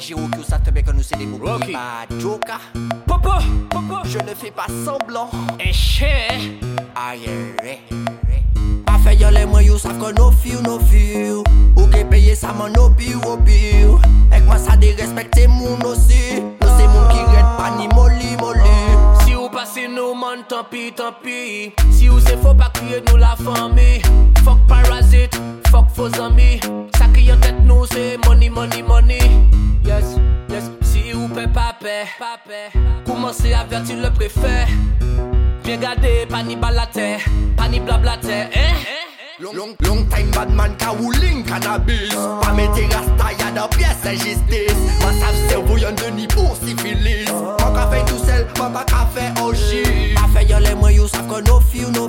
Giro que ça te bien que nous c'est des mots Ma pas Popo, popo. je ne fais pas semblant. Et cher, aïe, pas fait y'a les moyens, savent que nos filles, nos filles. Ou que payer ça, mon au pire, au pire. Et moi ça dérespecte, mon aussi. Nous c'est mon qui règle pas ni molly, molly Si ou passez nos man, tant pis, tant pis. Si vous c'est faux, pas crier nous la famille. Fuck parasite, fuck faux amis. pape, Commencez à vertir le préfet. Bien gardé, pas ni balater, pas ni blablater, hein? Long, long, long time badman ka wouling cannabis Pas mette rasta ya da pièce injustice Ma sav servo yon deni pour syphilis Ma ka café tout seul ma pa ka au oji fait fait yon moyens, mwen ça sav kon no fi no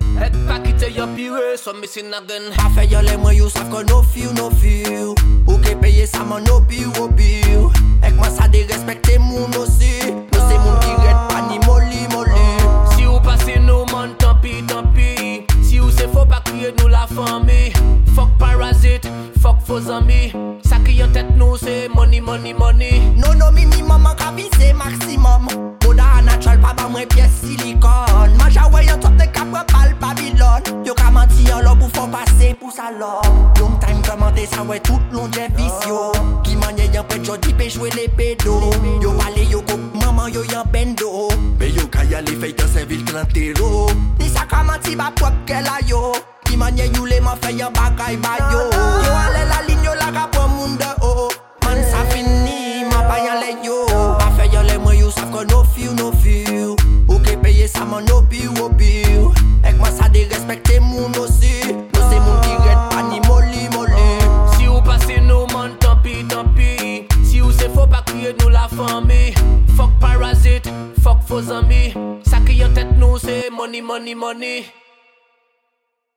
Ek pa kite yon piwe, swa misi nagen. Pa fe yon le mwen yon saf kon no fiw, no fiw. Ou ke peye sa man no piw, no piw. Ek man sa de respekte moun osi. Non se moun ki red pa ni moli, moli. Si ou pase nou man, tampi, tampi. Si ou se fo pa kye, nou la fwa mi. Fok parazit, fok fo zami. Sa ki yon tet nou se, money, money, money. Nono non, mi, mi maman ka. Sa wè tout loun jè vis yo Ki manye yon petro dipe jwene pedo Yo pale yo kouk mama yo yon bendo Ve yo kaya li feyte se vil 30 euro Ni sakaman ti ba pwak ke la yo Ki manye yule man feyye bakay bayo Yo Bozami, sa ki yo tet nou se money, money, money